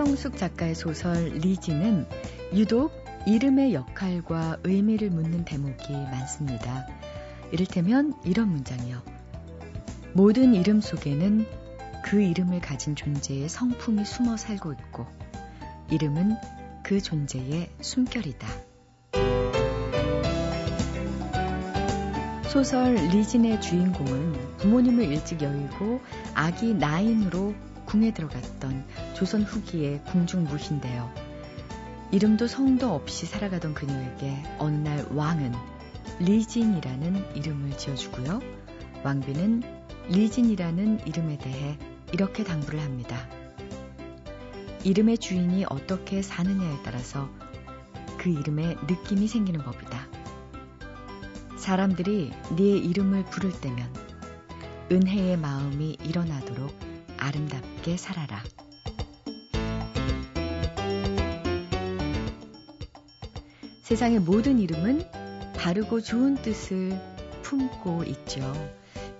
신경숙 작가의 소설 리지는 유독 이름의 역할과 의미를 묻는 대목이 많습니다. 이를테면 이런 문장이요. 모든 이름 속에는 그 이름을 가진 존재의 성품이 숨어 살고 있고, 이름은 그 존재의 숨결이다. 소설 리진의 주인공은 부모님을 일찍 여의고 아기 나인으로 궁에 들어갔던 조선 후기의 궁중무희인데요. 이름도 성도 없이 살아가던 그녀에게 어느 날 왕은 리진이라는 이름을 지어주고요. 왕비는 리진이라는 이름에 대해 이렇게 당부를 합니다. 이름의 주인이 어떻게 사느냐에 따라서 그 이름에 느낌이 생기는 법이다. 사람들이 네 이름을 부를 때면 은혜의 마음이 일어나도록 아름답게 살아라. 세상의 모든 이름은 바르고 좋은 뜻을 품고 있죠.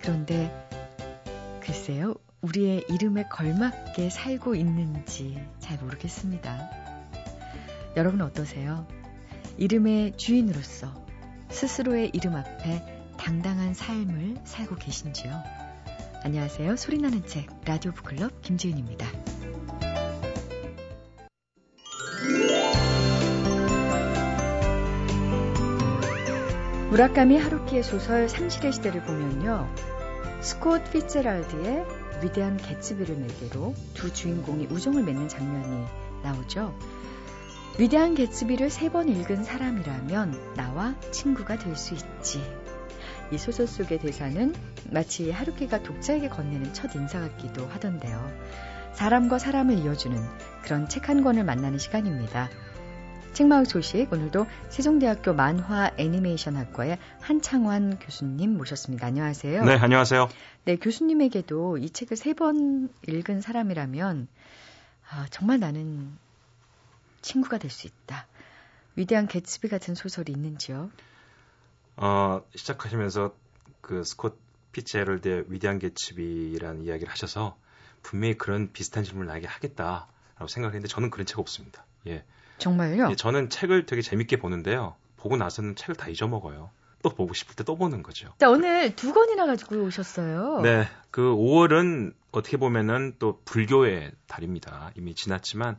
그런데 글쎄요, 우리의 이름에 걸맞게 살고 있는지 잘 모르겠습니다. 여러분 어떠세요? 이름의 주인으로서 스스로의 이름 앞에 당당한 삶을 살고 계신지요? 안녕하세요. 소리나는 책 라디오 북클럽 김지은입니다. 무라카미 하루키의 소설 상실의 시대를 보면요. 스콧 피츠랄드의 위대한 개츠비를 매개로 두 주인공이 우정을 맺는 장면이 나오죠. 위대한 개츠비를 세 번 읽은 사람이라면 나와 친구가 될 수 있지. 이 소설 속의 대사는 마치 하루키가 독자에게 건네는 첫 인사 같기도 하던데요. 사람과 사람을 이어주는 그런 책 한 권을 만나는 시간입니다. 책마을 소식 오늘도 세종대학교 만화 애니메이션 학과의 한창환 교수님 모셨습니다. 안녕하세요. 네, 안녕하세요. 네, 교수님에게도 이 책을 세 번 읽은 사람이라면 아, 정말 나는 친구가 될 수 있다. 위대한 개츠비 같은 소설이 있는지요? 어, 시작하시면서 그 스콧 피츠헤럴드의 위대한 개츠비라는 이야기를 하셔서 분명히 그런 비슷한 질문을 나에게 하겠다라고 생각했는데 저는 그런 책 없습니다. 예. 정말요? 예, 저는 책을 되게 재밌게 보는데요. 보고 나서는 책을 다 잊어먹어요. 또 보고 싶을 때 또 보는 거죠. 자, 오늘 두 권이나 가지고 오셨어요. 네. 그 5월은 어떻게 보면은 또 불교의 달입니다. 이미 지났지만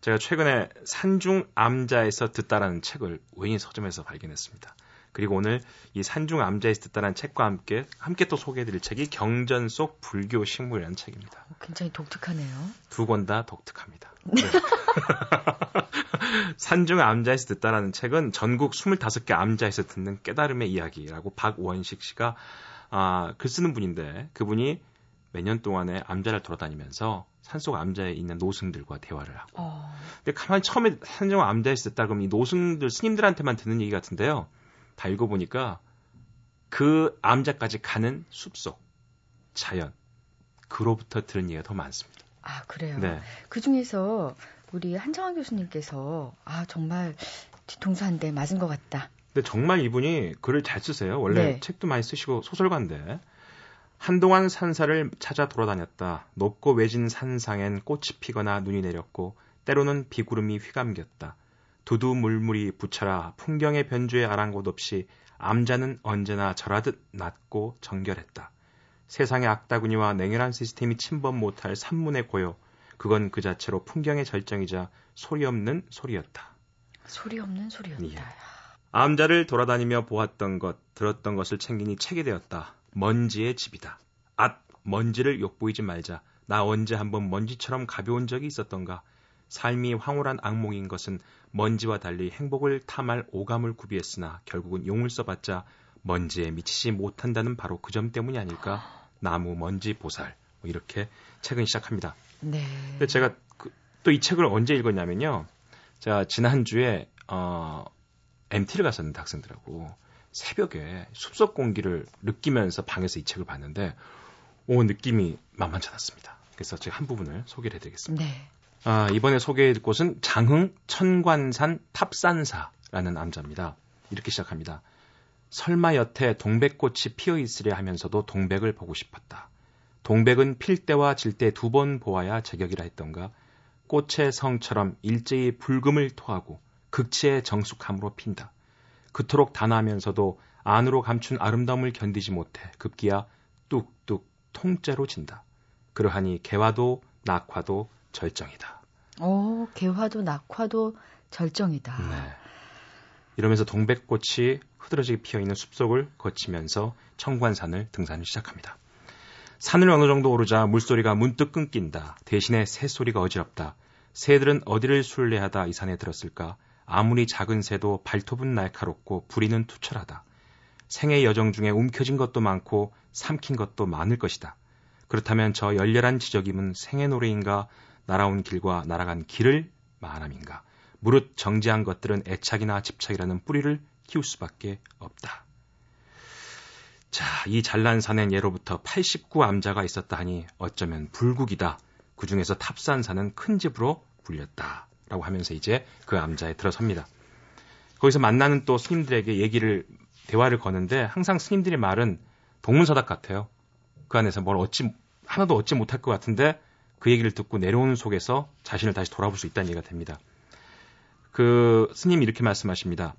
제가 최근에 산중 암자에서 듣다라는 책을 우연히 서점에서 발견했습니다. 그리고 오늘 이 산중 암자에서 듣다라는 책과 함께 함께 또 소개해드릴 책이 경전 속 불교 식물이라는 책입니다. 굉장히 독특하네요. 두 권 다 독특합니다. 네. 산중 암자에서 듣다라는 책은 전국 25개 암자에서 듣는 깨달음의 이야기라고 박원식 씨가 아, 글 쓰는 분인데 그분이 몇 년 동안에 암자를 돌아다니면서 산속 암자에 있는 노승들과 대화를 하고. 어. 근데 가만히 처음에 산중 암자에서 듣다 그러면 이 노승들 스님들한테만 듣는 얘기 같은데요. 다 읽어보니까 그 암자까지 가는 숲속, 자연, 그로부터 들은 얘기가 더 많습니다. 아, 그래요? 네. 그 중에서 우리 한정환 교수님께서 아 정말 뒤통수 한 대 맞은 것 같다. 근데 정말 이분이 글을 잘 쓰세요. 원래 네. 책도 많이 쓰시고 소설가인데 한동안 산사를 찾아 돌아다녔다. 높고 외진 산상엔 꽃이 피거나 눈이 내렸고 때로는 비구름이 휘감겼다. 두두물물이 부처라 풍경의 변주에 아랑곳 없이 암자는 언제나 절하듯 낮고 정결했다. 세상의 악다구니와 냉혈한 시스템이 침범 못할 산문의 고요. 그건 그 자체로 풍경의 절정이자 소리 없는 소리였다. 소리 없는 소리였다. 예. 암자를 돌아다니며 보았던 것, 들었던 것을 챙기니 책이 되었다. 먼지의 집이다. 앗, 먼지를 욕보이지 말자. 나 언제 한번 먼지처럼 가벼운 적이 있었던가. 삶이 황홀한 악몽인 것은 먼지와 달리 행복을 탐할 오감을 구비했으나 결국은 용을 써봤자 먼지에 미치지 못한다는 바로 그 점 때문이 아닐까. 나무 먼지 보살. 뭐 이렇게 책은 시작합니다. 네. 근데 제가 그, 또이 책을 언제 읽었냐면요. 제가 지난 주에 어, MT를 갔었는데 학생들하고 새벽에 숲속 공기를 느끼면서 방에서 이 책을 봤는데 오 느낌이 만만치 않았습니다. 그래서 제가 한 부분을 소개를 해드리겠습니다. 네. 아, 이번에 소개해드릴 곳은 장흥 천관산 탑산사라는 암자입니다. 이렇게 시작합니다. 설마 여태 동백꽃이 피어 있으려 하면서도 동백을 보고 싶었다. 동백은 필 때와 질 때 두 번 보아야 제격이라 했던가 꽃의 성처럼 일제히 불금을 토하고 극치의 정숙함으로 핀다. 그토록 단아하면서도 안으로 감춘 아름다움을 견디지 못해 급기야 뚝뚝 통째로 진다. 그러하니 개화도 낙화도 절정이다. 오, 개화도 낙화도 절정이다. 네. 이러면서 동백꽃이 흐드러지게 피어 있는 숲속을 거치면서 청관산을 등산을 시작합니다. 산을 어느 정도 오르자 물소리가 문득 끊긴다. 대신에 새소리가 어지럽다. 새들은 어디를 순례하다 이 산에 들었을까? 아무리 작은 새도 발톱은 날카롭고 부리는 투철하다. 생의 여정 중에 움켜진 것도 많고 삼킨 것도 많을 것이다. 그렇다면 저 열렬한 지적임은 생의 노래인가 날아온 길과 날아간 길을 말함인가. 무릇 정지한 것들은 애착이나 집착이라는 뿌리를 키울 수밖에 없다. 자, 이 잘난 산엔 예로부터 89 암자가 있었다 하니 어쩌면 불국이다. 그 중에서 탑산사는 큰 집으로 불렸다. 라고 하면서 이제 그 암자에 들어섭니다. 거기서 만나는 또 스님들에게 얘기를, 대화를 거는데 항상 스님들의 말은 동문서답 같아요. 그 안에서 뭘 얻지, 하나도 얻지 못할 것 같은데 그 얘기를 듣고 내려오는 속에서 자신을 다시 돌아볼 수 있다는 얘기가 됩니다. 그 스님이 이렇게 말씀하십니다.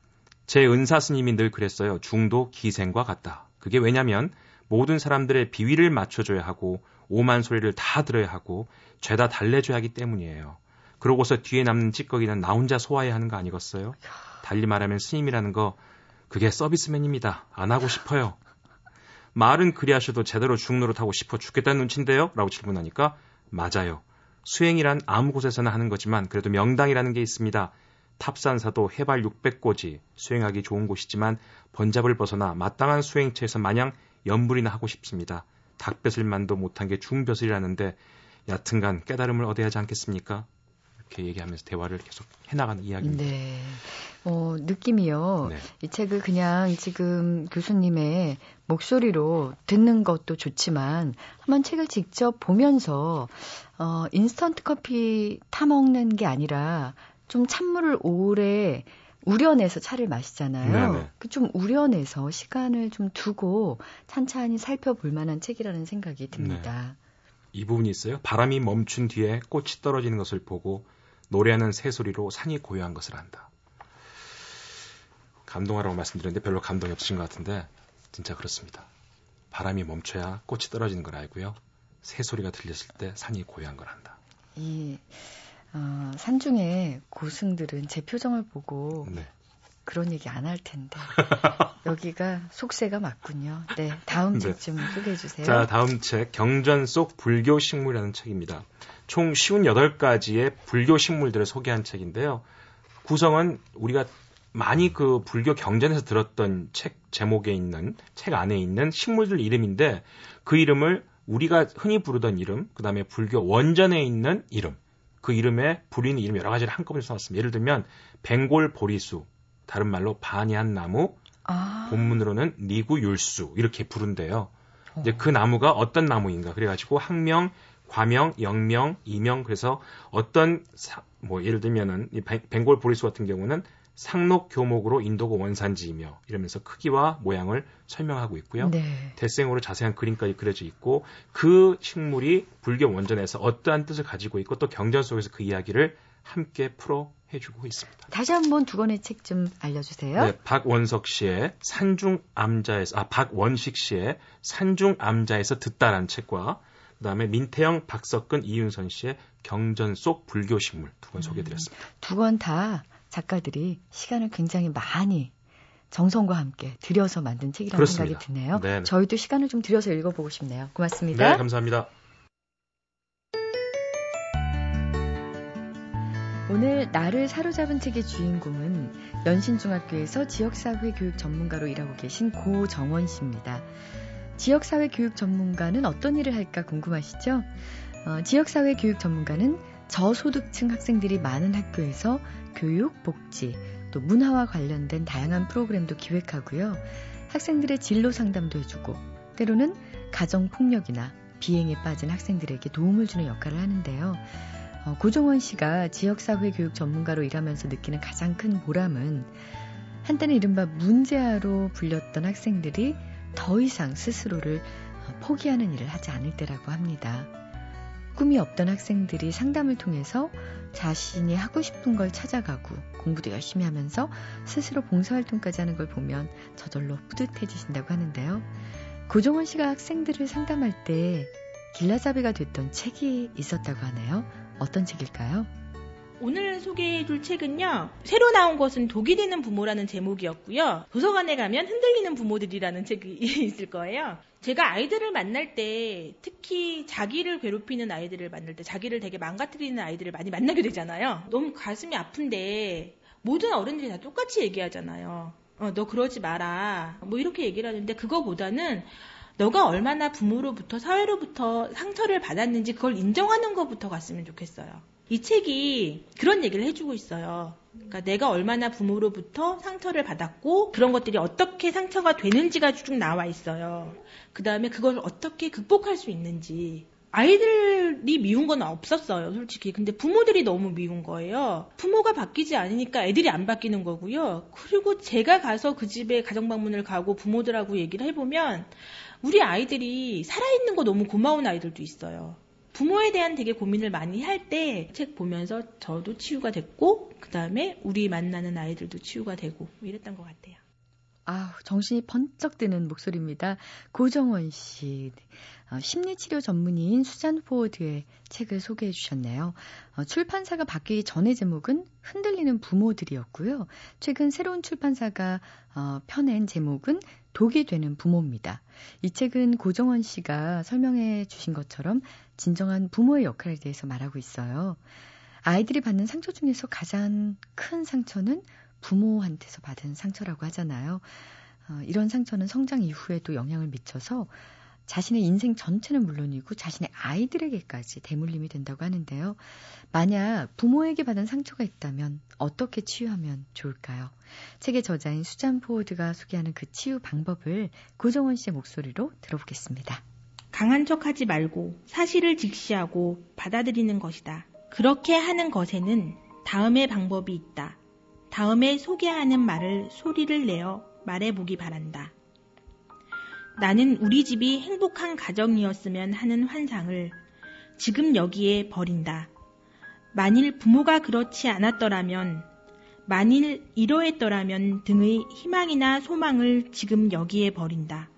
제 은사 스님이 늘 그랬어요. 중도 기생과 같다. 그게 왜냐면 모든 사람들의 비위를 맞춰줘야 하고 오만 소리를 다 들어야 하고 죄다 달래줘야 하기 때문이에요. 그러고서 뒤에 남는 찌꺼기는 나 혼자 소화해야 하는 거 아니겠어요? 달리 말하면 스님이라는 거 그게 서비스맨입니다. 안 하고 싶어요. 말은 그리 하셔도 제대로 중로를 타고 싶어 죽겠다는 눈치인데요? 라고 질문하니까 맞아요. 수행이란 아무 곳에서나 하는 거지만 그래도 명당이라는 게 있습니다. 탑산사도 해발 600고지 수행하기 좋은 곳이지만 번잡을 벗어나 마땅한 수행처에서 마냥 연불이나 하고 싶습니다. 닭벼슬만도 못한 게 중벼슬이라는데 얕은간 깨달음을 얻어야 하지 않겠습니까? 이렇게 얘기하면서 대화를 계속 해나가는 이야기입니다. 네. 어, 느낌이요. 네. 이 책을 그냥 지금 교수님의 목소리로 듣는 것도 좋지만 한번 책을 직접 보면서 어, 인스턴트 커피 타 먹는 게 아니라 좀 찬물을 오래 우려내서 차를 마시잖아요. 그 좀 우려내서 시간을 좀 두고 찬찬히 살펴볼 만한 책이라는 생각이 듭니다. 네. 이 부분이 있어요. 바람이 멈춘 뒤에 꽃이 떨어지는 것을 보고 노래하는 새소리로 산이 고요한 것을 안다. 감동하라고 말씀드렸는데 별로 감동이 없으신 것 같은데 진짜 그렇습니다. 바람이 멈춰야 꽃이 떨어지는 걸 알고요. 새소리가 들렸을 때 산이 고요한 걸 안다. 이 어, 산중에 고승들은 제 표정을 보고 네. 그런 얘기 안 할 텐데 여기가 속세가 맞군요. 네, 다음 책 좀 소개해 주세요. 자, 다음 책 경전 속 불교 식물이라는 책입니다. 총 58가지의 불교 식물들을 소개한 책인데요. 구성은 우리가 많이 그 불교 경전에서 들었던 책 제목에 있는 책 안에 있는 식물들 이름인데 그 이름을 우리가 흔히 부르던 이름, 그 다음에 불교 원전에 있는 이름, 그 이름에 불리는 이름 여러 가지를 한꺼번에 써놨습니다. 예를 들면 뱅골 보리수, 다른 말로 반야한 나무, 아. 본문으로는 니구율수 이렇게 부른대요. 이제 그 나무가 어떤 나무인가 그래가지고 학명, 과명, 영명, 이명 그래서 어떤 사, 뭐 예를 들면은 이 벵골 보리수 같은 경우는 상록 교목으로 인도고 원산지이며 이러면서 크기와 모양을 설명하고 있고요. 네. 대생으로 자세한 그림까지 그려져 있고 그 식물이 불교 원전에서 어떠한 뜻을 가지고 있고 또 경전 속에서 그 이야기를 함께 풀어 해주고 있습니다. 다시 한번 두 권의 책 좀 알려주세요. 네, 박원석 씨의 산중 암자에서 아 박원식 씨의 산중 암자에서 듣다라는 책과 그다음에 민태영, 박석근, 이윤선 씨의 경전 속 불교 식물 두 권 소개드렸습니다. 음, 두권 다 작가들이 시간을 굉장히 많이 정성과 함께 들여서 만든 책이라는 그렇습니다. 생각이 드네요. 네네. 저희도 시간을 좀 들여서 읽어보고 싶네요. 고맙습니다. 네, 감사합니다. 오늘 나를 사로잡은 책의 주인공은 연신중학교에서 지역사회 교육 전문가로 일하고 계신 고정원 씨입니다. 지역사회 교육 전문가는 어떤 일을 할까 궁금하시죠? 어, 지역사회 교육 전문가는 저소득층 학생들이 많은 학교에서 교육, 복지, 또 문화와 관련된 다양한 프로그램도 기획하고요. 학생들의 진로 상담도 해주고, 때로는 가정폭력이나 비행에 빠진 학생들에게 도움을 주는 역할을 하는데요. 어, 고종원 씨가 지역사회 교육 전문가로 일하면서 느끼는 가장 큰 보람은 한때는 이른바 문제아로 불렸던 학생들이 더 이상 스스로를 어, 포기하는 일을 하지 않을 때라고 합니다. 꿈이 없던 학생들이 상담을 통해서 자신이 하고 싶은 걸 찾아가고 공부도 열심히 하면서 스스로 봉사활동까지 하는 걸 보면 저절로 뿌듯해지신다고 하는데요. 고종원 씨가 학생들을 상담할 때 길라잡이가 됐던 책이 있었다고 하네요. 어떤 책일까요? 오늘 소개해줄 책은요. 새로 나온 것은 독이 되는 부모라는 제목이었고요. 도서관에 가면 흔들리는 부모들이라는 책이 있을 거예요. 제가 아이들을 만날 때 특히 자기를 괴롭히는 아이들을 만날 때 자기를 되게 망가뜨리는 아이들을 많이 만나게 되잖아요. 너무 가슴이 아픈데 모든 어른들이 다 똑같이 얘기하잖아요. 어, 너 그러지 마라. 뭐 이렇게 얘기를 하는데 그거보다는 너가 얼마나 부모로부터 사회로부터 상처를 받았는지 그걸 인정하는 것부터 갔으면 좋겠어요. 이 책이 그런 얘기를 해주고 있어요. 그러니까 내가 얼마나 부모로부터 상처를 받았고 그런 것들이 어떻게 상처가 되는지가 쭉 나와 있어요. 그 다음에 그걸 어떻게 극복할 수 있는지. 아이들이 미운 건 없었어요, 솔직히. 근데 부모들이 너무 미운 거예요. 부모가 바뀌지 않으니까 애들이 안 바뀌는 거고요. 그리고 제가 가서 그 집에 가정 방문을 가고 부모들하고 얘기를 해보면 우리 아이들이 살아있는 거 너무 고마운 아이들도 있어요. 부모에 대한 되게 고민을 많이 할 때 책 보면서 저도 치유가 됐고 그 다음에 우리 만나는 아이들도 치유가 되고 뭐 이랬던 것 같아요. 아, 정신이 번쩍 드는 목소리입니다. 고정원 씨. 어, 심리치료 전문의인 수잔 포워드의 책을 소개해 주셨네요. 어, 출판사가 바뀌기 전의 제목은 흔들리는 부모들이었고요. 최근 새로운 출판사가 어, 펴낸 제목은 독이 되는 부모입니다. 이 책은 고정원 씨가 설명해 주신 것처럼 진정한 부모의 역할에 대해서 말하고 있어요. 아이들이 받는 상처 중에서 가장 큰 상처는 부모한테서 받은 상처라고 하잖아요. 어, 이런 상처는 성장 이후에도 영향을 미쳐서 자신의 인생 전체는 물론이고 자신의 아이들에게까지 대물림이 된다고 하는데요. 만약 부모에게 받은 상처가 있다면 어떻게 치유하면 좋을까요? 책의 저자인 수잔 포워드가 소개하는 그 치유 방법을 고정원 씨의 목소리로 들어보겠습니다. 강한 척 하지 말고 사실을 직시하고 받아들이는 것이다. 그렇게 하는 것에는 다음의 방법이 있다. 다음에 소개하는 말을 소리를 내어 말해보기 바란다. 나는 우리 집이 행복한 가정이었으면 하는 환상을 지금 여기에 버린다. 만일 부모가 그렇지 않았더라면, 만일 이러했더라면 등의 희망이나 소망을 지금 여기에 버린다.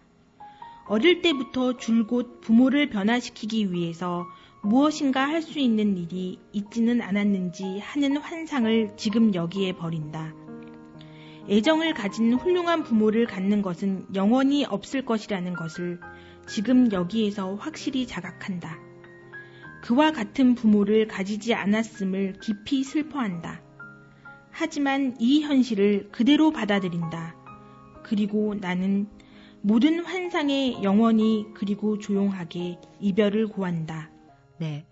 어릴 때부터 줄곧 부모를 변화시키기 위해서 무엇인가 할 수 있는 일이 있지는 않았는지 하는 환상을 지금 여기에 버린다. 애정을 가진 훌륭한 부모를 갖는 것은 영원히 없을 것이라는 것을 지금 여기에서 확실히 자각한다. 그와 같은 부모를 가지지 않았음을 깊이 슬퍼한다. 하지만 이 현실을 그대로 받아들인다. 그리고 나는 모든 환상에 영원히 그리고 조용하게 이별을 고한다. 네.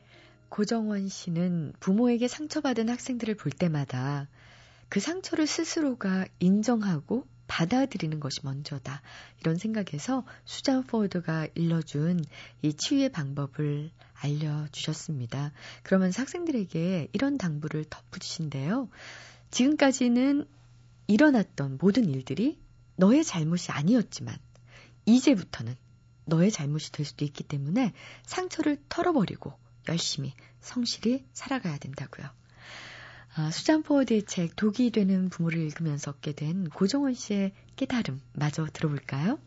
고정원 씨는 부모에게 상처받은 학생들을 볼 때마다 그 상처를 스스로가 인정하고 받아들이는 것이 먼저다. 이런 생각에서 수잔 포워드가 일러준 이 치유의 방법을 알려주셨습니다. 그러면서 학생들에게 이런 당부를 덧붙이신데요. 지금까지는 일어났던 모든 일들이 너의 잘못이 아니었지만 이제부터는 너의 잘못이 될 수도 있기 때문에 상처를 털어버리고 열심히 성실히 살아가야 된다고요. 아, 수잔 포워드의 책 독이 되는 부모를 읽으면서 얻게 된 고정원 씨의 깨달음 마저 들어볼까요?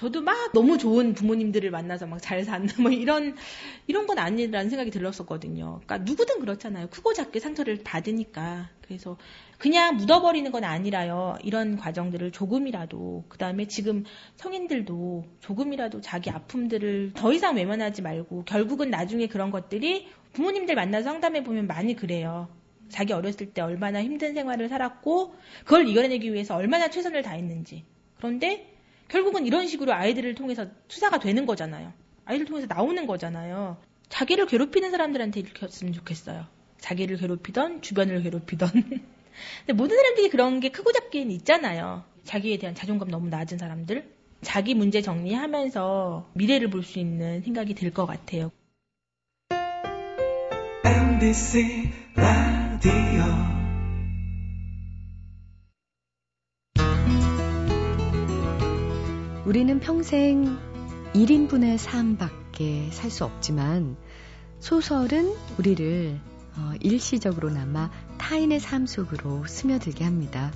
저도 막 너무 좋은 부모님들을 만나서 막잘 사는 뭐 이런 이런 건 아니라는 생각이 들었었거든요. 그러니까 누구든 그렇잖아요. 크고 작게 상처를 받으니까. 그래서 그냥 묻어버리는 건 아니라요. 이런 과정들을 조금이라도 그 다음에 지금 성인들도 조금이라도 자기 아픔들을 더 이상 외면하지 말고 결국은 나중에 그런 것들이 부모님들 만나서 상담해 보면 많이 그래요. 자기 어렸을 때 얼마나 힘든 생활을 살았고 그걸 이겨내기 위해서 얼마나 최선을 다했는지. 그런데 결국은 이런 식으로 아이들을 통해서 투사가 되는 거잖아요. 아이들 통해서 나오는 거잖아요. 자기를 괴롭히는 사람들한테 일으켰으면 좋겠어요. 자기를 괴롭히던 주변을 괴롭히던. 근데 모든 사람들이 그런 게 크고 작게는 있잖아요. 자기에 대한 자존감 너무 낮은 사람들. 자기 문제 정리하면서 미래를 볼 수 있는 생각이 들 것 같아요. MBC 라디오 우리는 평생 1인분의 삶밖에 살 수 없지만 소설은 우리를 어, 일시적으로나마 타인의 삶 속으로 스며들게 합니다.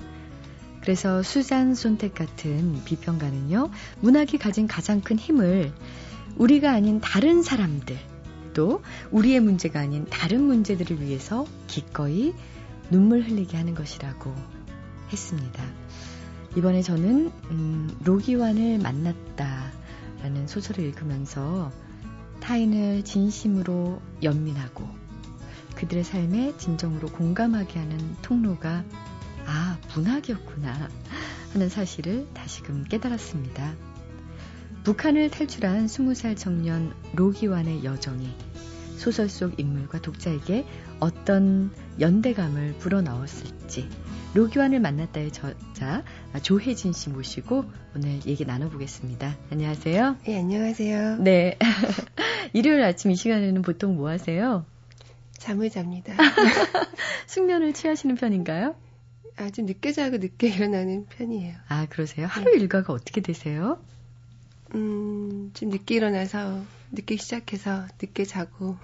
그래서 수잔 손택 같은 비평가는요, 문학이 가진 가장 큰 힘을 우리가 아닌 다른 사람들, 또 우리의 문제가 아닌 다른 문제들을 위해서 기꺼이 눈물 흘리게 하는 것이라고 했습니다. 이번에 저는 음, 로기완을 만났다라는 소설을 읽으면서 타인을 진심으로 연민하고 그들의 삶에 진정으로 공감하게 하는 통로가 아, 문학이었구나 하는 사실을 다시금 깨달았습니다. 북한을 탈출한 20살 청년 로기완의 여정이 소설 속 인물과 독자에게 어떤 연대감을 불어넣었을지 로기완을 만났다의 저자 조혜진 씨 모시고 오늘 얘기 나눠보겠습니다. 안녕하세요. 네, 안녕하세요. 네. 일요일 아침 이 시간에는 보통 뭐 하세요? 잠을 잡니다. 숙면을 취하시는 편인가요? 아주 늦게 자고 늦게 일어나는 편이에요. 아, 그러세요? 하루 네. 일과가 어떻게 되세요? 음, 좀 늦게 일어나서 늦게 시작해서 늦게 자고.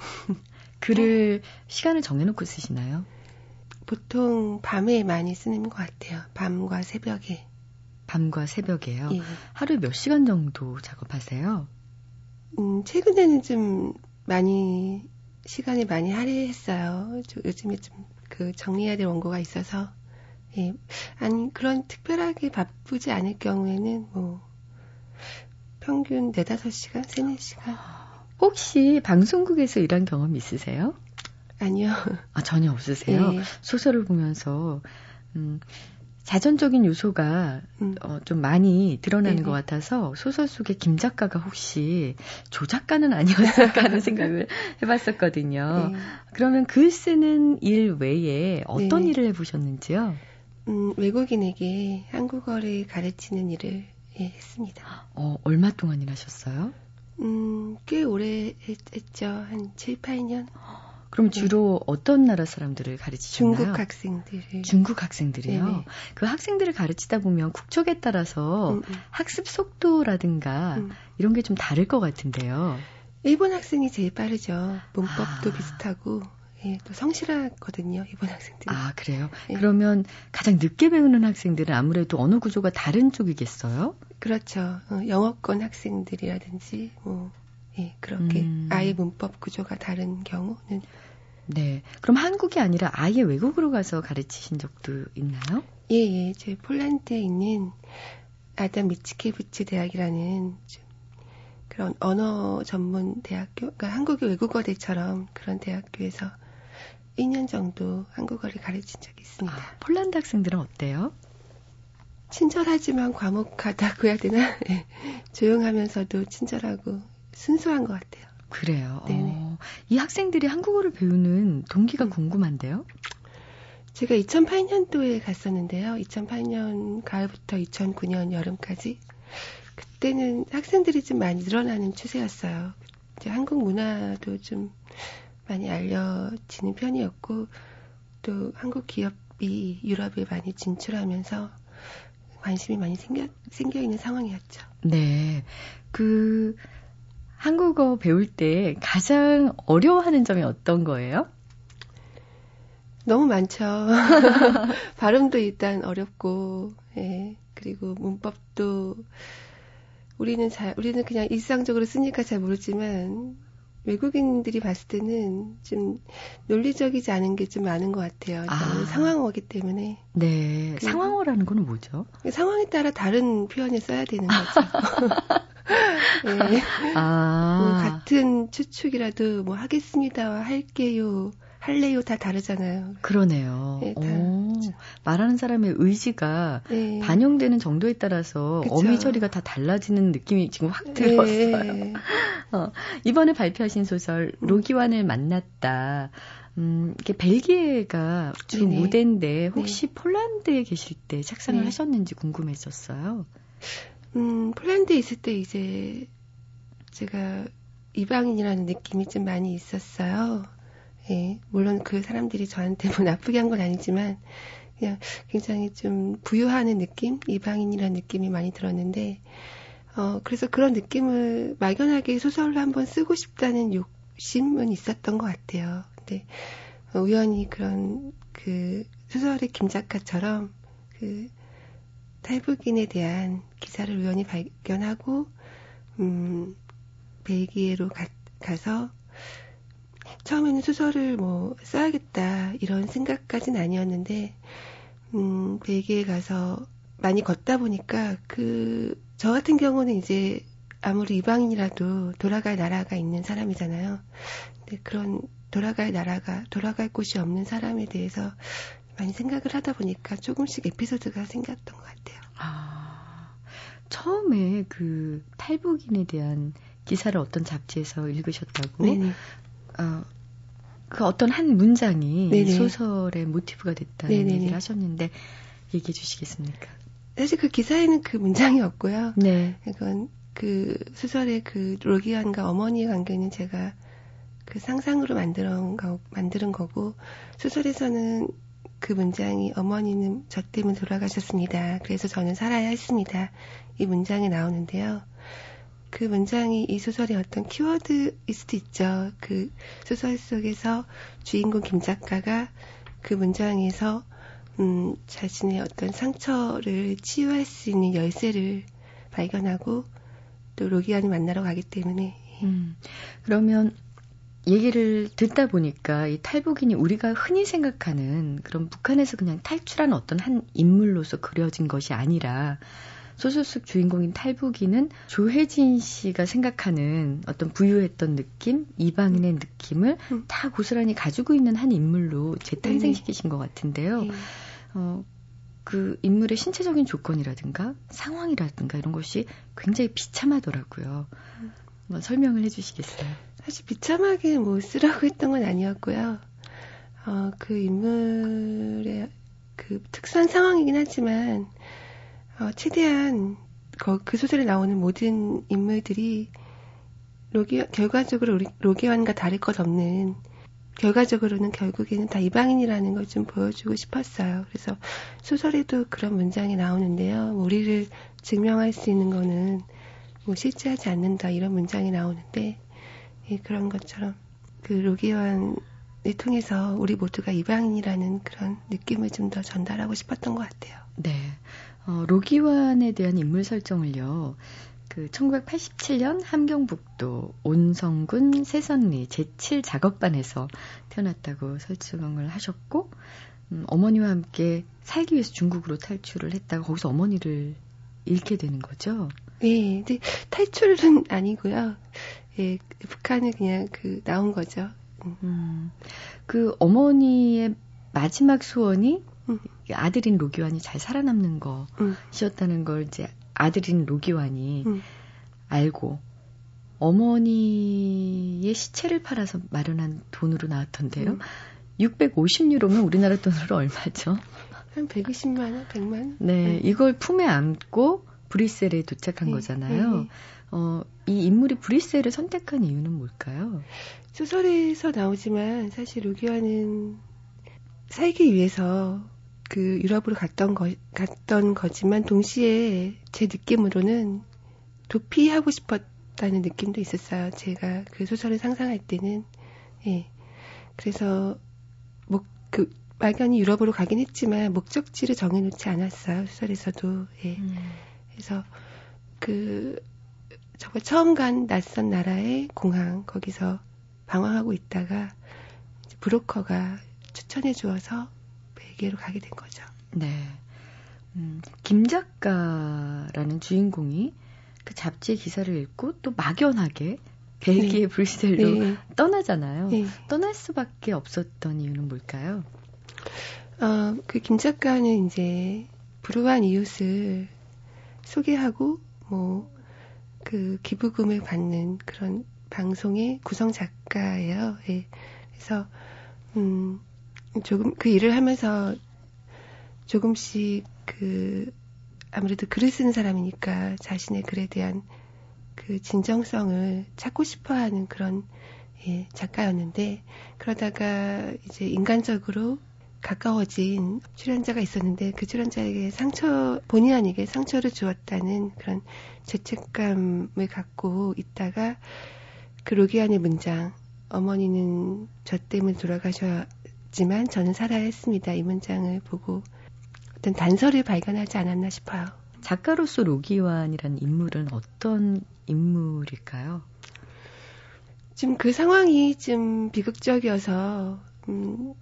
글을 시간을 정해놓고 쓰시나요? 보통 밤에 많이 쓰는 것 같아요. 밤과 새벽에. 밤과 새벽에요? 예. 하루에 몇 시간 정도 작업하세요? 음, 최근에는 좀 많이, 시간을 많이 할애했어요. 요즘에 좀 그 정리해야 될 원고가 있어서. 예. 아니, 그런 특별하게 바쁘지 않을 경우에는 뭐, 평균 4, 5시간, 3, 4시간. 혹시 방송국에서 일한 경험 있으세요? 아니요. 아, 전혀 없으세요? 네. 소설을 보면서, 음, 자전적인 요소가 음. 어, 좀 많이 드러나는 네것 같아서 소설 속에 김 작가가 혹시 조작가는 아니었을까 하는 생각을 해봤었거든요. 네. 그러면 글 쓰는 일 외에 어떤 네. 일을 해보셨는지요? 음, 외국인에게 한국어를 가르치는 일을 예, 했습니다. 어, 얼마 동안 일하셨어요? 음, 꽤 오래 했, 죠한 7, 8년. 그럼 네. 주로 네. 어떤 나라 사람들을 가르치셨나요? 중국 학생들을. 중국 학생들이요? 네네. 그 학생들을 가르치다 보면 국적에 따라서 음, 음. 학습 속도라든가 음. 이런 게 좀 다를 것 같은데요. 일본 학생이 제일 빠르죠. 문법도 아. 비슷하고 예, 또 성실하거든요, 이번 학생들. 아, 그래요? 예. 그러면 가장 늦게 배우는 학생들은 아무래도 언어 구조가 다른 쪽이겠어요? 그렇죠. 어, 영어권 학생들이라든지, 뭐, 예, 그렇게 음. 아예 문법 구조가 다른 경우는. 네. 그럼 한국이 아니라 아예 외국으로 가서 가르치신 적도 있나요? 예, 예. 저희 폴란드에 있는 아담 미츠케부츠 대학이라는 좀 그런 언어 전문 대학교, 그러니까 한국의 외국어대처럼 그런 대학교에서 2년 정도 한국어를 가르친 적이 있습니다. 아, 폴란드 학생들은 어때요? 친절하지만 과묵하다고 해야 되나? 네. 조용하면서도 친절하고 순수한 것 같아요. 그래요. 어, 이 학생들이 한국어를 배우는 동기가 음. 궁금한데요? 제가 2008년도에 갔었는데요. 2008년 가을부터 2009년 여름까지. 그때는 학생들이 좀 많이 늘어나는 추세였어요. 이제 한국 문화도 좀 많이 알려지는 편이었고 또 한국 기업이 유럽에 많이 진출하면서 관심이 많이 생겨, 생겨 있는 상황이었죠. 네. 그, 한국어 배울 때 가장 어려워하는 점이 어떤 거예요? 너무 많죠. 발음도 일단 어렵고, 예. 그리고 문법도 우리는 잘, 우리는 그냥 일상적으로 쓰니까 잘 모르지만 외국인들이 봤을 때는 좀 논리적이지 않은 게 좀 많은 것 같아요. 아. 상황어기 때문에. 네. 상황어라는 건 뭐죠? 상황에 따라 다른 표현을 써야 되는 거죠. 네. 아. 뭐 같은 추측이라도 뭐 하겠습니다와 할게요. 할래요 다 다르잖아요. 그러네요. 네, 다 오, 말하는 사람의 의지가 네. 반영되는 정도에 따라서 그쵸. 어미 처리가 다 달라지는 느낌이 지금 확 네. 들었어요. 네. 어, 이번에 발표하신 소설 음. 로기완을 만났다. 음, 이게 벨기에가 주. 무대인데 혹시 네. 폴란드에 계실 때 착상을 네. 하셨는지 궁금했었어요. 음, 폴란드에 있을 때 이제 제가 이방인이라는 느낌이 좀 많이 있었어요. 예, 물론 그 사람들이 저한테 뭐 나쁘게 한 건 아니지만 그냥 굉장히 좀 부유하는 느낌, 이방인이라는 느낌이 많이 들었는데 어 그래서 그런 느낌을 막연하게 소설로 한번 쓰고 싶다는 욕 욕심은 있었던 것 같아요. 근데 우연히 그런 그 소설의 김 작가처럼 그 탈북인에 대한 기사를 우연히 발견하고 음 벨기에로 가, 가서 처음에는 소설을 뭐 써야겠다 이런 생각까지는 아니었는데 음 벨기에 가서 많이 걷다 보니까 그 저 같은 경우는 이제 아무리 이방인이라도 돌아갈 나라가 있는 사람이잖아요. 근데 그런 돌아갈 나라가 돌아갈 곳이 없는 사람에 대해서 많이 생각을 하다 보니까 조금씩 에피소드가 생겼던 것 같아요. 아, 처음에 그 탈북인에 대한 기사를 어떤 잡지에서 읽으셨다고? 네네. 어, 그 어떤 한 문장이 네네. 소설의 모티브가 됐다는 네네. 얘기를 하셨는데 얘기해 주시겠습니까? 사실 그 기사에는 그 문장이 없고요. 네. 이건 그 소설의 그 로기안과 어머니의 관계는 제가 그 상상으로 만들은, 거, 만드는 거고 소설에서는 그 문장이 어머니는 저 때문에 돌아가셨습니다. 그래서 저는 살아야 했습니다. 이 문장이 나오는데요. 그 문장이 이 소설의 어떤 키워드일 수도 있죠. 그 소설 속에서 주인공 김 작가가 그 문장에서 음, 자신의 어떤 상처를 치유할 수 있는 열쇠를 발견하고 또 로기안을 만나러 가기 때문에. 음, 그러면 얘기를 듣다 보니까 이 탈북인이 우리가 흔히 생각하는 그런 북한에서 그냥 탈출한 어떤 한 인물로서 그려진 것이 아니라 소설 속 주인공인 탈북인은 조혜진 씨가 생각하는 어떤 부유했던 느낌, 이방인의 느낌을 음. 다 고스란히 가지고 있는 한 인물로 재탄생시키신 것 같은데요. 네. 어, 그 인물의 신체적인 조건이라든가 상황이라든가 이런 것이 굉장히 비참하더라고요. 뭐 설명을 해주시겠어요? 사실 비참하게 뭐 쓰라고 했던 건 아니었고요. 어, 그 인물의 그 특수한 상황이긴 하지만 어, 최대한 그, 그 소설에 나오는 모든 인물들이 로기 결과적으로 로기환과 다를 것 없는 결과적으로는 결국에는 다 이방인이라는 걸 좀 보여주고 싶었어요. 그래서 소설에도 그런 문장이 나오는데요. 뭐 우리를 증명할 수 있는 거는 뭐 실제하지 않는다 이런 문장이 나오는데 예, 그런 것처럼 그 로기환을 통해서 우리 모두가 이방인이라는 그런 느낌을 좀 더 전달하고 싶었던 것 같아요. 네. 어, 로기환에 대한 인물 설정을요. 그 1987년 함경북도 온성군 세선리 제7 작업반에서 태어났다고 설정을 하셨고 음, 어머니와 함께 살기 위해서 중국으로 탈출을 했다가 거기서 어머니를 잃게 되는 거죠. 네, 근데 탈출은 아니고요. 예, 북한에 그냥 그 나온 거죠. 음. 음, 그 어머니의 마지막 소원이 음. 아들인 로기환이 잘 살아남는 것이었다는 음. 걸 이제 아들인 로기환이 음. 알고 어머니의 시체를 팔아서 마련한 돈으로 나왔던데요. 음. 650유로면 우리나라 돈으로 얼마죠? 한 120만 원, 100만 원? 네, 네. 이걸 품에 안고 브뤼셀에 도착한 네, 거잖아요. 네, 네. 어, 이 인물이 브뤼셀을 선택한 이유는 뭘까요? 소설에서 나오지만 사실 로기와는 살기 위해서 그 유럽으로 갔던 거, 갔던 거지만 동시에 제 느낌으로는 도피하고 싶었다는 느낌도 있었어요. 제가 그 소설을 상상할 때는 예. 그래서 목, 그 막연히 유럽으로 가긴 했지만 목적지를 정해놓지 않았어요. 소설에서도 예. 음. 그래서 그 정말 처음 간 낯선 나라의 공항 거기서 방황하고 있다가 브로커가 추천해 주어서 벨기에로 가게 된 거죠. 네. 음, 김 작가라는 주인공이 그 잡지의 기사를 읽고 또 막연하게 벨기에 네. 브뤼셀로 네. 떠나잖아요. 네. 떠날 수밖에 없었던 이유는 뭘까요? 어, 그 김 작가는 이제 불우한 이웃을 소개하고 뭐 그 기부금을 받는 그런 방송의 구성 작가예요. 예. 그래서 음 조금 그 일을 하면서 조금씩 그 아무래도 글을 쓰는 사람이니까 자신의 글에 대한 그 진정성을 찾고 싶어 하는 그런 예, 작가였는데 그러다가 이제 인간적으로 가까워진 출연자가 있었는데 그 출연자에게 상처 본의 아니게 상처를 주었다는 그런 죄책감을 갖고 있다가 그 로기안의 문장 어머니는 저 때문에 돌아가셨지만 저는 살아야 했습니다. 이 문장을 보고 어떤 단서를 발견하지 않았나 싶어요. 작가로서 로기완이라는 인물은 어떤 인물일까요? 지금 그 상황이 좀 비극적이어서 음,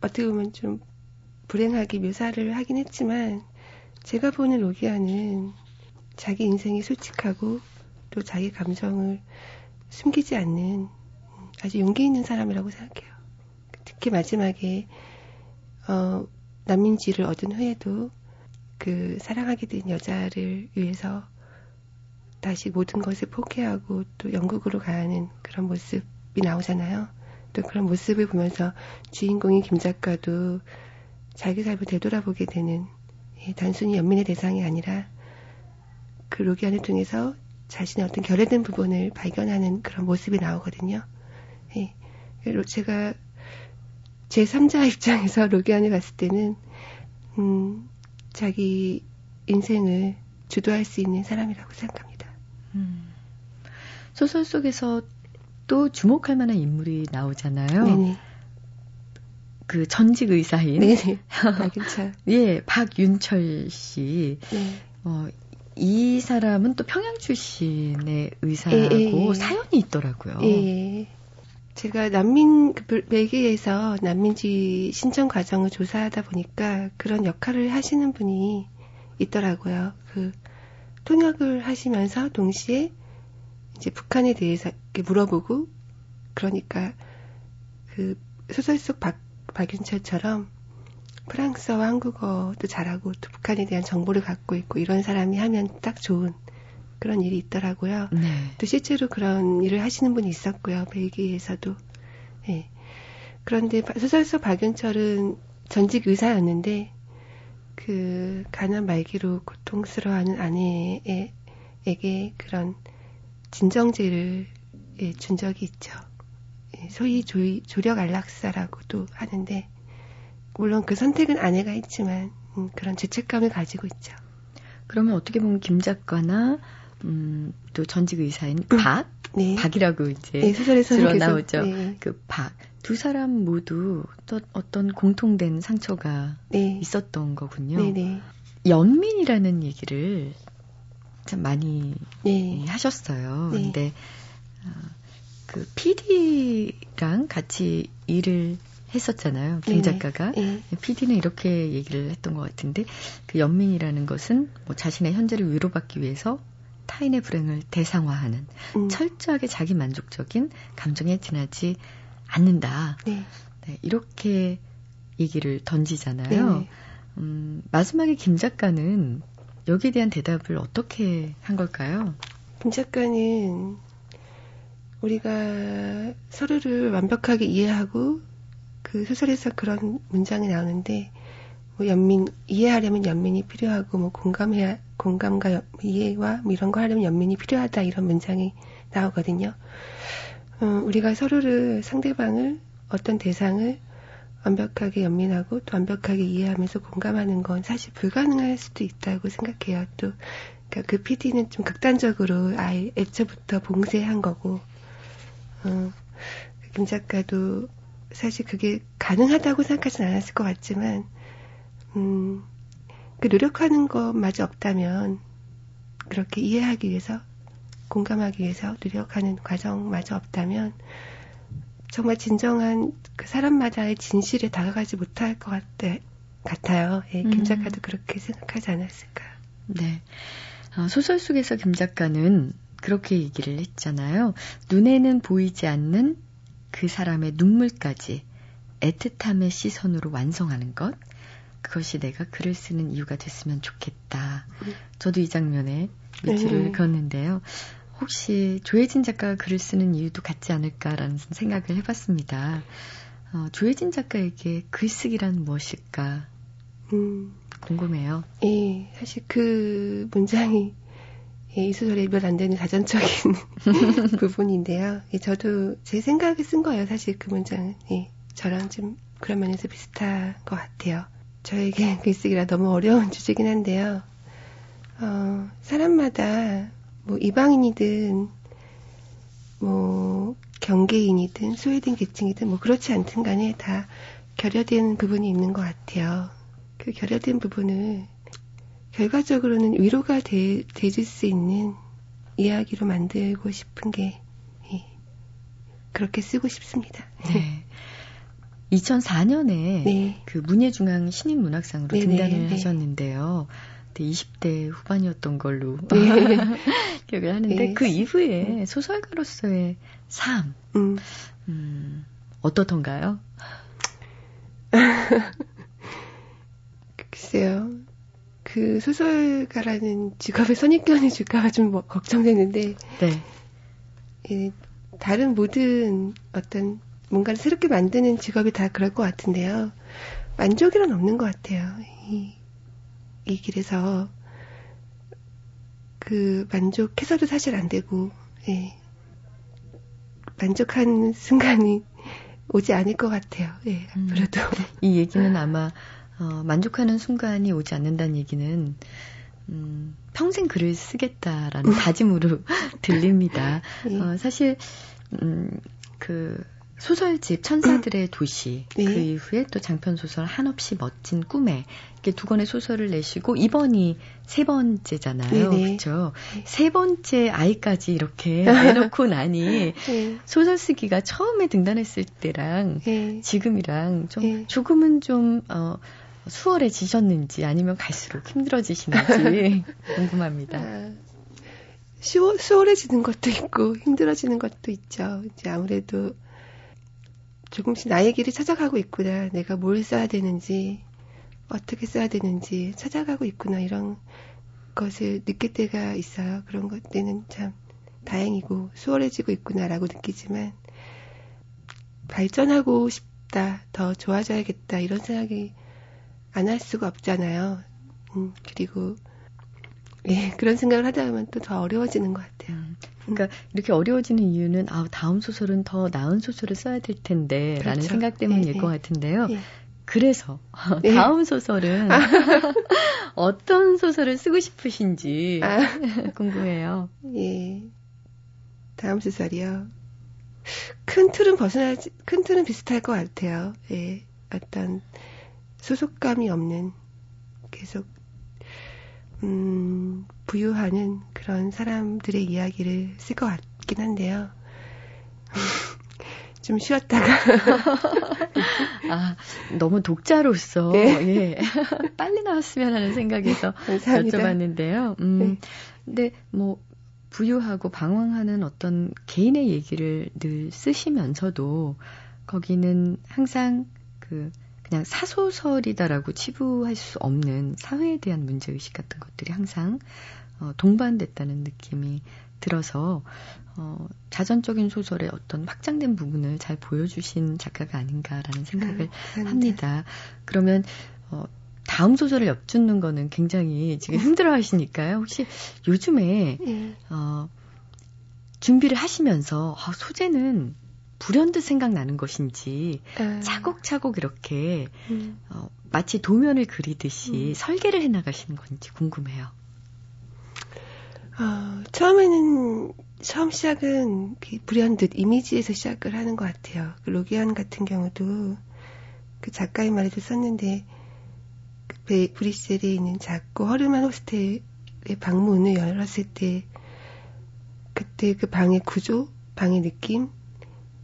어떻게 보면 좀 불행하게 묘사를 하긴 했지만 제가 보는 로기아는 자기 인생이 솔직하고 또 자기 감정을 숨기지 않는 아주 용기 있는 사람이라고 생각해요. 특히 마지막에 어, 난민지를 얻은 후에도 그 사랑하게 된 여자를 위해서 다시 모든 것을 포기하고 또 영국으로 가는 그런 모습이 나오잖아요. 또 그런 모습을 보면서 주인공인 김 작가도 자기 삶을 되돌아보게 되는 예, 단순히 연민의 대상이 아니라 그 로기안을 통해서 자신의 어떤 결여된 부분을 발견하는 그런 모습이 나오거든요. 예, 제가 제 3자 입장에서 로기안을 봤을 때는 음, 자기 인생을 주도할 수 있는 사람이라고 생각합니다. 음, 소설 속에서 또 주목할 만한 인물이 나오잖아요. 네네. 그 전직 의사인. 네네. 박윤철. 예, 박윤철 씨. 네. 어, 이 사람은 또 평양 출신의 의사고 예, 예, 예. 사연이 있더라고요. 예. 제가 난민 그 벨기에에서 난민지 신청 과정을 조사하다 보니까 그런 역할을 하시는 분이 있더라고요. 그 통역을 하시면서 동시에 이제 북한에 대해서 이렇게 물어보고 그러니까 그 소설 속 박, 박윤철처럼 프랑스어와 한국어도 잘하고 또 북한에 대한 정보를 갖고 있고 이런 사람이 하면 딱 좋은 그런 일이 있더라고요. 네. 또 실제로 그런 일을 하시는 분이 있었고요. 벨기에에서도. 네. 그런데 소설 속 박윤철은 전직 의사였는데 그 가난 말기로 고통스러워하는 아내에게 그런 진정제를 예, 준 적이 있죠. 예, 소위 조, 조력 안락사라고도 하는데 물론 그 선택은 아내가 했지만 음, 그런 죄책감을 가지고 있죠. 그러면 어떻게 보면 김 작가나 음, 또 전직 의사인 음, 박, 네. 박이라고 이제 네, 소설에서 나오죠. 네. 그 박. 두 사람 모두 또 어떤 공통된 상처가 네. 있었던 거군요. 네, 네. 연민이라는 얘기를 참 많이 네. 하셨어요. 네. 근데 어, 그 PD랑 같이 일을 했었잖아요. 김 작가가. 네. PD는 이렇게 얘기를 했던 것 같은데 그 연민이라는 것은 뭐 자신의 현재를 위로받기 위해서 타인의 불행을 대상화하는 음. 철저하게 자기 만족적인 감정에 지나지 않는다. 네. 네, 이렇게 얘기를 던지잖아요. 네. 음, 마지막에 김 작가는 여기에 대한 대답을 어떻게 한 걸까요? 김 작가는 우리가 서로를 완벽하게 이해하고 그 소설에서 그런 문장이 나오는데 뭐 연민 이해하려면 연민이 필요하고 뭐 공감해야 공감과 이해와 뭐 이런 거 하려면 연민이 필요하다 이런 문장이 나오거든요. 어, 우리가 서로를 상대방을 어떤 대상을 완벽하게 연민하고 또 완벽하게 이해하면서 공감하는 건 사실 불가능할 수도 있다고 생각해요. 또, 그러니까 그 PD는 좀 극단적으로 아예 애초부터 봉쇄한 거고, 어, 김 작가도 사실 그게 가능하다고 생각하진 않았을 것 같지만, 음, 그 노력하는 것마저 없다면, 그렇게 이해하기 위해서, 공감하기 위해서 노력하는 과정마저 없다면, 정말 진정한 그 사람마다의 진실에 다가가지 못할 것 같아, 같아요. 예, 김 음. 작가도 그렇게 생각하지 않았을까. 네. 어, 소설 속에서 김 작가는 그렇게 얘기를 했잖아요. 눈에는 보이지 않는 그 사람의 눈물까지 애틋함의 시선으로 완성하는 것. 그것이 내가 글을 쓰는 이유가 됐으면 좋겠다. 음. 저도 이 장면에 밑줄을 네. 그었는데요. 혹시 조혜진 작가가 글을 쓰는 이유도 같지 않을까라는 생각을 해봤습니다. 어, 조혜진 작가에게 글쓰기란 무엇일까? 음, 궁금해요. 예, 사실 그 문장이 예, 이 소설에 몇안 되는 자전적인 부분인데요. 예, 저도 제 생각에 쓴 거예요. 사실 그 문장은 예, 저랑 좀 그런 면에서 비슷한 것 같아요. 저에게 글쓰기라 너무 어려운 주제긴 한데요. 어, 사람마다 뭐 이방인이든 뭐 경계인이든 소외된 계층이든 뭐 그렇지 않든 간에 다 결여된 부분이 있는 것 같아요. 그 결여된 부분을 결과적으로는 위로가 되, 되줄 수 있는 이야기로 만들고 싶은 게 예, 그렇게 쓰고 싶습니다. 네. 2004년에 네. 그 문예중앙 신인문학상으로 네, 네 등단을 네, 하셨는데요. 20대 후반이었던 걸로 네. 기억을 하는데 네. 그 이후에 소설가로서의 삶 음. 음, 어떻던가요? 글쎄요. 그 소설가라는 직업에 선입견이 줄까봐 좀 뭐 걱정되는데 네. 예, 다른 모든 어떤 뭔가를 새롭게 만드는 직업이 다 그럴 것 같은데요. 만족이란 없는 것 같아요. 이, 이 길에서 그 만족해서도 사실 안 되고 예. 만족한 순간이 오지 않을 것 같아요. 예, 음, 앞으로도. 이 얘기는 아마 어, 만족하는 순간이 오지 않는다는 얘기는 음, 평생 글을 쓰겠다라는 다짐으로 들립니다. 예. 어, 사실 음, 그 소설집 천사들의 도시 네. 그 이후에 또 장편 소설 한없이 멋진 꿈에 이렇게 두 권의 소설을 내시고 이번이 세 번째잖아요. 그렇죠? 세 번째 아이까지 이렇게 내놓고 나니 네. 소설 쓰기가 처음에 등단했을 때랑 네. 지금이랑 좀 네. 조금은 좀 어, 수월해지셨는지 아니면 갈수록 힘들어지시는지 궁금합니다. 아, 수월해지는 것도 있고 힘들어지는 것도 있죠. 이제 아무래도 조금씩 나의 길을 찾아가고 있구나. 내가 뭘 써야 되는지, 어떻게 써야 되는지 찾아가고 있구나. 이런 것을 느낄 때가 있어요. 그런 것 때는 참 다행이고 수월해지고 있구나라고 느끼지만 발전하고 싶다, 더 좋아져야겠다 이런 생각이 안 할 수가 없잖아요. 음, 그리고 예, 그런 생각을 하다 보면 또 더 어려워지는 것 같아요. 음, 그러니까 이렇게 어려워지는 이유는 아 다음 소설은 더 나은 소설을 써야 될 텐데라는 그렇죠. 생각 때문일 네, 것 같은데요. 네. 그래서 네. 다음 소설은 아. 어떤 소설을 쓰고 싶으신지 아. 궁금해요. 예. 다음 소설이요. 큰 틀은 벗어나지, 큰 틀은 비슷할 것 같아요. 예. 어떤 소속감이 없는 계속 음, 부유하는 그런 사람들의 이야기를 쓸 것 같긴 한데요. 좀 쉬었다가. 아, 너무 독자로서, 네. 예. 빨리 나왔으면 하는 생각에서 감사합니다. 여쭤봤는데요. 음, 네. 근데 뭐, 부유하고 방황하는 어떤 개인의 얘기를 늘 쓰시면서도 거기는 항상 그 그냥 사소설이다라고 치부할 수 없는 사회에 대한 문제의식 같은 것들이 항상 어, 동반됐다는 느낌이 들어서 어, 자전적인 소설의 어떤 확장된 부분을 잘 보여주신 작가가 아닌가라는 생각을 음, 합니다. 그러면 어, 다음 소설을 엿주는 거는 굉장히 지금 힘들어 하시니까요. 혹시 요즘에 네. 어, 준비를 하시면서 아, 소재는 불현듯 생각나는 것인지 음. 차곡차곡 이렇게 음. 어, 마치 도면을 그리듯이 음. 설계를 해나가시는 건지 궁금해요. 어, 처음에는 처음 시작은 그 불현듯 이미지에서 시작을 하는 것 같아요. 그 로기안 같은 경우도 그 작가의 말에도 썼는데 그 브리셀에 있는 작고 허름한 호스텔의 방문을 열었을 때 그때 그 방의 구조, 방의 느낌,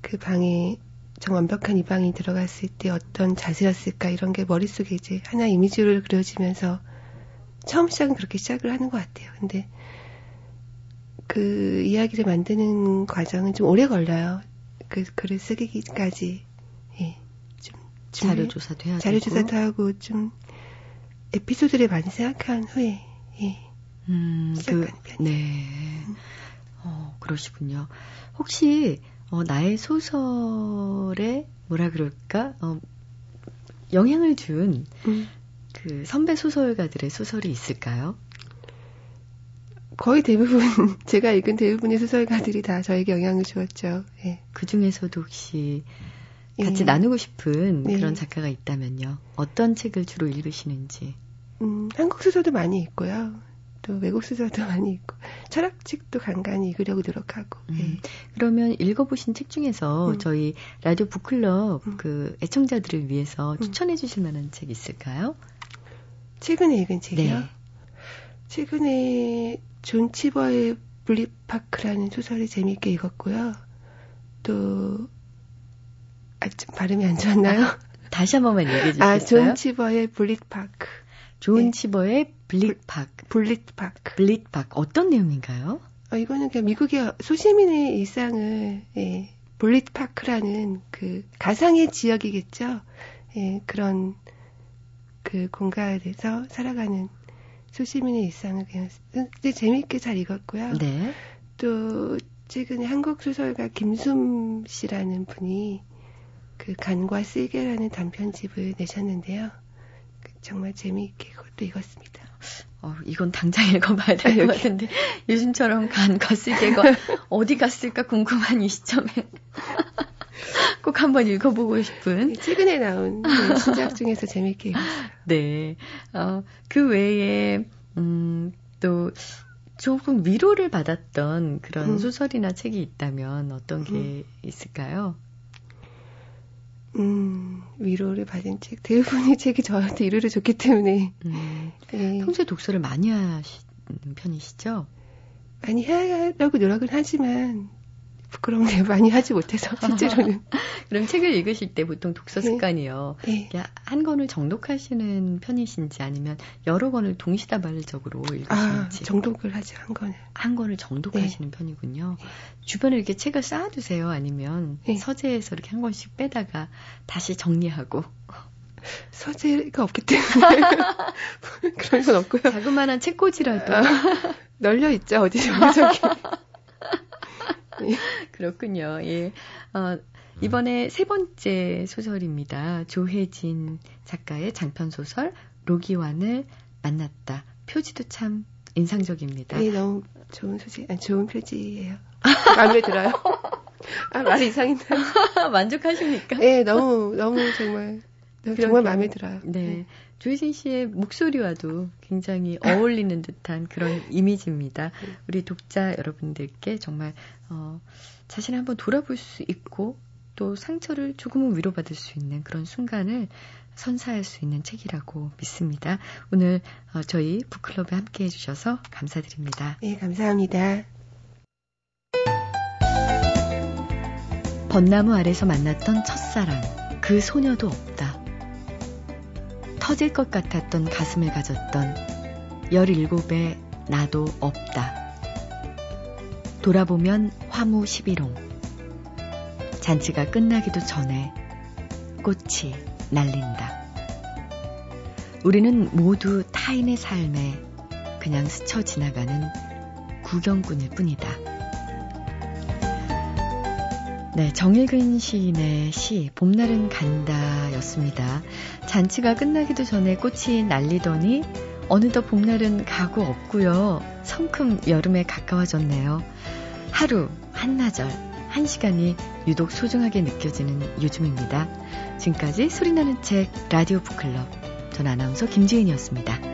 그 방에 정 완벽한 이 방이 들어갔을 때 어떤 자세였을까 이런 게 머릿속에 이제 하나 이미지를 그려지면서 처음 시작은 그렇게 시작을 하는 것 같아요. 근데 그 이야기를 만드는 과정은 좀 오래 걸려요. 그 글을 쓰기까지. 예. 좀, 좀 자료 조사도 해야 자료 조사도 하고 좀 에피소드를 많이 생각한 후에 예. 음, 그, 네. 음. 어, 그러시군요. 혹시 어, 나의 소설에 뭐라 그럴까 어, 영향을 준그 음. 선배 소설가들의 소설이 있을까요? 거의 대부분 제가 읽은 대부분의 소설가들이 다 저에게 영향을 주었죠. 예. 그 중에서도 혹시 같이 예. 나누고 싶은 예. 그런 작가가 있다면요. 어떤 책을 주로 읽으시는지? 음, 한국 소설도 많이 읽고요. 또 외국 소설도 많이 읽고 철학책도 간간히 읽으려고 노력하고. 음. 예. 그러면 읽어보신 책 중에서 음. 저희 라디오 북클럽 음. 그 애청자들을 위해서 음. 추천해주실 만한 책 있을까요? 최근에 읽은 책이요. 네. 최근에 존 치버의 불릿파크라는 소설을 재미있게 읽었고요. 또 아, 좀 발음이 안 좋았나요? 아, 다시 한 번만 얘기해 주세요. 아, 존 치버의 불릿파크. 존 네. 치버의 불릿파크. 불릿파크. 불릿파크. 어떤 내용인가요? 어, 이거는 그냥 미국의 소시민의 일상을, 예, 불릿파크라는 그 가상의 지역이겠죠. 예, 그런 그 공간에서 살아가는 소시민의 일상을 그냥 재미있게 잘 읽었고요. 네. 또 최근에 한국 소설가 김숨 씨라는 분이 그 간과 쓸개라는 단편집을 내셨는데요. 그 정말 재미있게 그것도 읽었습니다. 어, 이건 당장 읽어봐야 될 것 같은데 요즘처럼 간과 쓸개가 어디 갔을까 궁금한 이 시점에 꼭 한번 읽어보고 싶은 네, 최근에 나온 그 신작 중에서 읽었어요. 네, 어, 그 외에 음, 또 조금 위로를 받았던 그런 음. 소설이나 책이 있다면 어떤 게 음. 있을까요? 음, 위로를 받은 책. 대부분의 책이 저한테 위로를 줬기 때문에. 음, 네. 평소에 독서를 많이 하시는 편이시죠? 많이 하려고 노력은 하지만, 부끄러운 게 많이 하지 못해서 실제로는. 그럼 책을 읽으실 때 보통 독서 네. 습관이요. 네. 네. 한 권을 정독하시는 편이신지 아니면 여러 권을 동시다발적으로 읽으시는지. 아, 정독을 하죠 한 권을. 한 권을 정독하시는 네. 편이군요. 네. 주변에 이렇게 책을 쌓아두세요. 아니면 네. 서재에서 이렇게 한 권씩 빼다가 다시 정리하고. 서재가 없기 때문에 그런 건 없고요. 자그마한 책꽂이라도 아, 널려 있죠 어디 저기. 그렇군요. 예. 어, 이번에 세 번째 소설입니다. 조혜진 작가의 장편 소설 로기완을 만났다. 표지도 참 인상적입니다. 네, 너무 좋은 소식, 아니, 좋은 표지예요. 마음에 들어요. 아, 말이 이상인데. 만족하십니까? 네, 너무, 너무 정말, 정말 마음에 들어요. 네. 네. 조희진 씨의 목소리와도 굉장히 어울리는 듯한 그런 이미지입니다. 우리 독자 여러분들께 정말 어, 자신을 한번 돌아볼 수 있고 또 상처를 조금은 위로받을 수 있는 그런 순간을 선사할 수 있는 책이라고 믿습니다. 오늘 어, 저희 북클럽에 함께 해주셔서 감사드립니다. 네, 감사합니다. 벚나무 아래서 만났던 첫사랑, 그 소녀도 없다. 터질 것 같았던 가슴을 가졌던 17의 나도 없다. 돌아보면 화무 11홍. 잔치가 끝나기도 전에 꽃이 날린다. 우리는 모두 타인의 삶에 그냥 스쳐 지나가는 구경꾼일 뿐이다. 네, 정일근 시인의 시 봄날은 간다 였습니다. 잔치가 끝나기도 전에 꽃이 날리더니 어느덧 봄날은 가고 없고요. 성큼 여름에 가까워졌네요. 하루, 한나절, 한 시간이 유독 소중하게 느껴지는 요즘입니다. 지금까지 소리나는 책 라디오 북클럽 전 아나운서 김지은이었습니다.